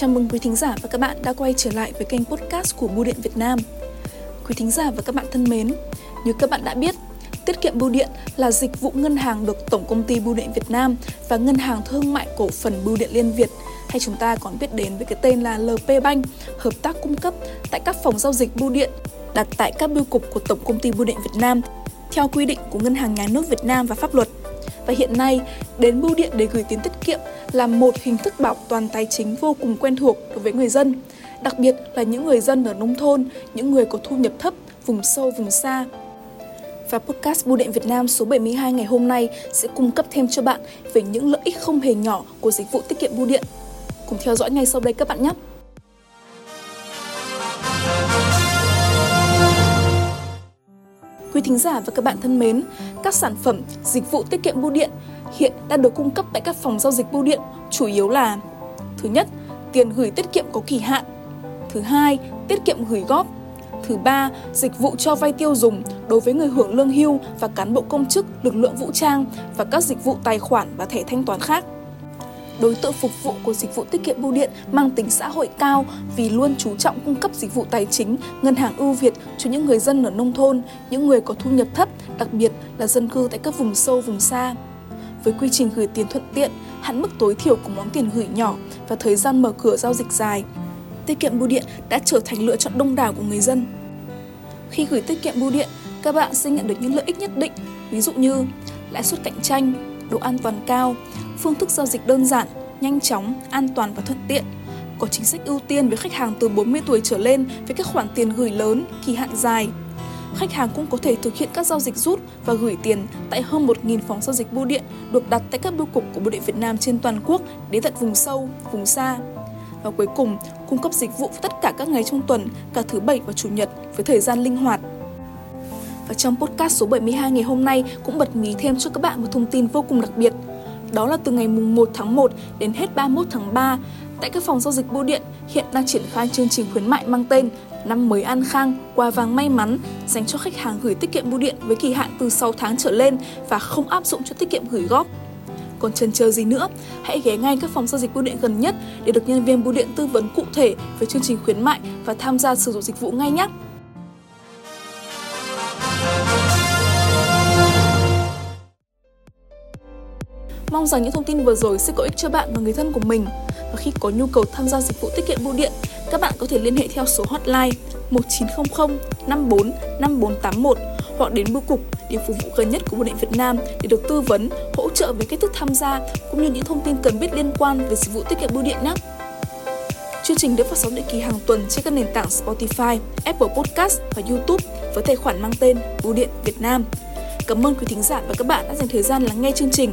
Chào mừng quý thính giả và các bạn đã quay trở lại với kênh podcast của Bưu điện Việt Nam. Quý thính giả và các bạn thân mến, như các bạn đã biết, tiết kiệm bưu điện là dịch vụ ngân hàng được Tổng công ty Bưu điện Việt Nam và Ngân hàng Thương mại Cổ phần Bưu điện Liên Việt hay chúng ta còn biết đến với cái tên là LP Bank hợp tác cung cấp tại các phòng giao dịch bưu điện đặt tại các bưu cục của Tổng công ty Bưu điện Việt Nam theo quy định của Ngân hàng Nhà nước Việt Nam và pháp luật. Và hiện nay, đến bưu điện để gửi tiền tiết kiệm là một hình thức bảo toàn tài chính vô cùng quen thuộc đối với người dân, đặc biệt là những người dân ở nông thôn, những người có thu nhập thấp, vùng sâu, vùng xa. Và podcast Bưu điện Việt Nam số 72 ngày hôm nay sẽ cung cấp thêm cho bạn về những lợi ích không hề nhỏ của dịch vụ tiết kiệm bưu điện. Cùng theo dõi ngay sau đây các bạn nhé! Quý thính giả và các bạn thân mến, các sản phẩm, dịch vụ tiết kiệm bưu điện hiện đã được cung cấp tại các phòng giao dịch bưu điện chủ yếu là Thứ nhất, tiền gửi tiết kiệm có kỳ hạn. Thứ hai, tiết kiệm gửi góp. Thứ ba, dịch vụ cho vay tiêu dùng đối với người hưởng lương hưu và cán bộ công chức, lực lượng vũ trang và các dịch vụ tài khoản và thẻ thanh toán khác đối tượng phục vụ của dịch vụ tiết kiệm bưu điện mang tính xã hội cao vì luôn chú trọng cung cấp dịch vụ tài chính, ngân hàng ưu việt cho những người dân ở nông thôn, những người có thu nhập thấp, đặc biệt là dân cư tại các vùng sâu, vùng xa. Với quy trình gửi tiền thuận tiện, hạn mức tối thiểu của món tiền gửi nhỏ và thời gian mở cửa giao dịch dài, tiết kiệm bưu điện đã trở thành lựa chọn đông đảo của người dân. Khi gửi tiết kiệm bưu điện, các bạn sẽ nhận được những lợi ích nhất định, ví dụ như lãi suất cạnh tranh, độ an toàn cao, phương thức giao dịch đơn giản, nhanh chóng, an toàn và thuận tiện. Có chính sách ưu tiên với khách hàng từ 40 tuổi trở lên với các khoản tiền gửi lớn, kỳ hạn dài. Khách hàng cũng có thể thực hiện các giao dịch rút và gửi tiền tại hơn 1.000 phòng giao dịch bưu điện được đặt tại các bưu cục của Bưu điện Việt Nam trên toàn quốc đến tận vùng sâu, vùng xa. Và cuối cùng, cung cấp dịch vụ tất cả các ngày trong tuần, cả thứ bảy và chủ nhật với thời gian linh hoạt. Và trong podcast số 72 ngày hôm nay cũng bật mí thêm cho các bạn một thông tin vô cùng đặc biệt. Đó là từ ngày mùng 1 tháng 1 đến hết 31 tháng 3, tại các phòng giao dịch bưu điện hiện đang triển khai chương trình khuyến mại mang tên Năm mới an khang, quà vàng may mắn dành cho khách hàng gửi tiết kiệm bưu điện với kỳ hạn từ 6 tháng trở lên và không áp dụng cho tiết kiệm gửi góp. Còn chần chờ gì nữa, hãy ghé ngay các phòng giao dịch bưu điện gần nhất để được nhân viên bưu điện tư vấn cụ thể về chương trình khuyến mại và tham gia sử dụng dịch vụ ngay nhé. Mong rằng những thông tin vừa rồi sẽ có ích cho bạn và người thân của mình. Và khi có nhu cầu tham gia dịch vụ tiết kiệm bưu điện, các bạn có thể liên hệ theo số hotline 1900 54 5481 hoặc đến bưu cục điểm phục vụ gần nhất của Bưu điện Việt Nam để được tư vấn, hỗ trợ về cách thức tham gia cũng như những thông tin cần biết liên quan về dịch vụ tiết kiệm bưu điện nhé. Chương trình được phát sóng định kỳ hàng tuần trên các nền tảng Spotify, Apple Podcast và YouTube với tài khoản mang tên Bưu điện Việt Nam. Cảm ơn quý thính giả và các bạn đã dành thời gian lắng nghe chương trình.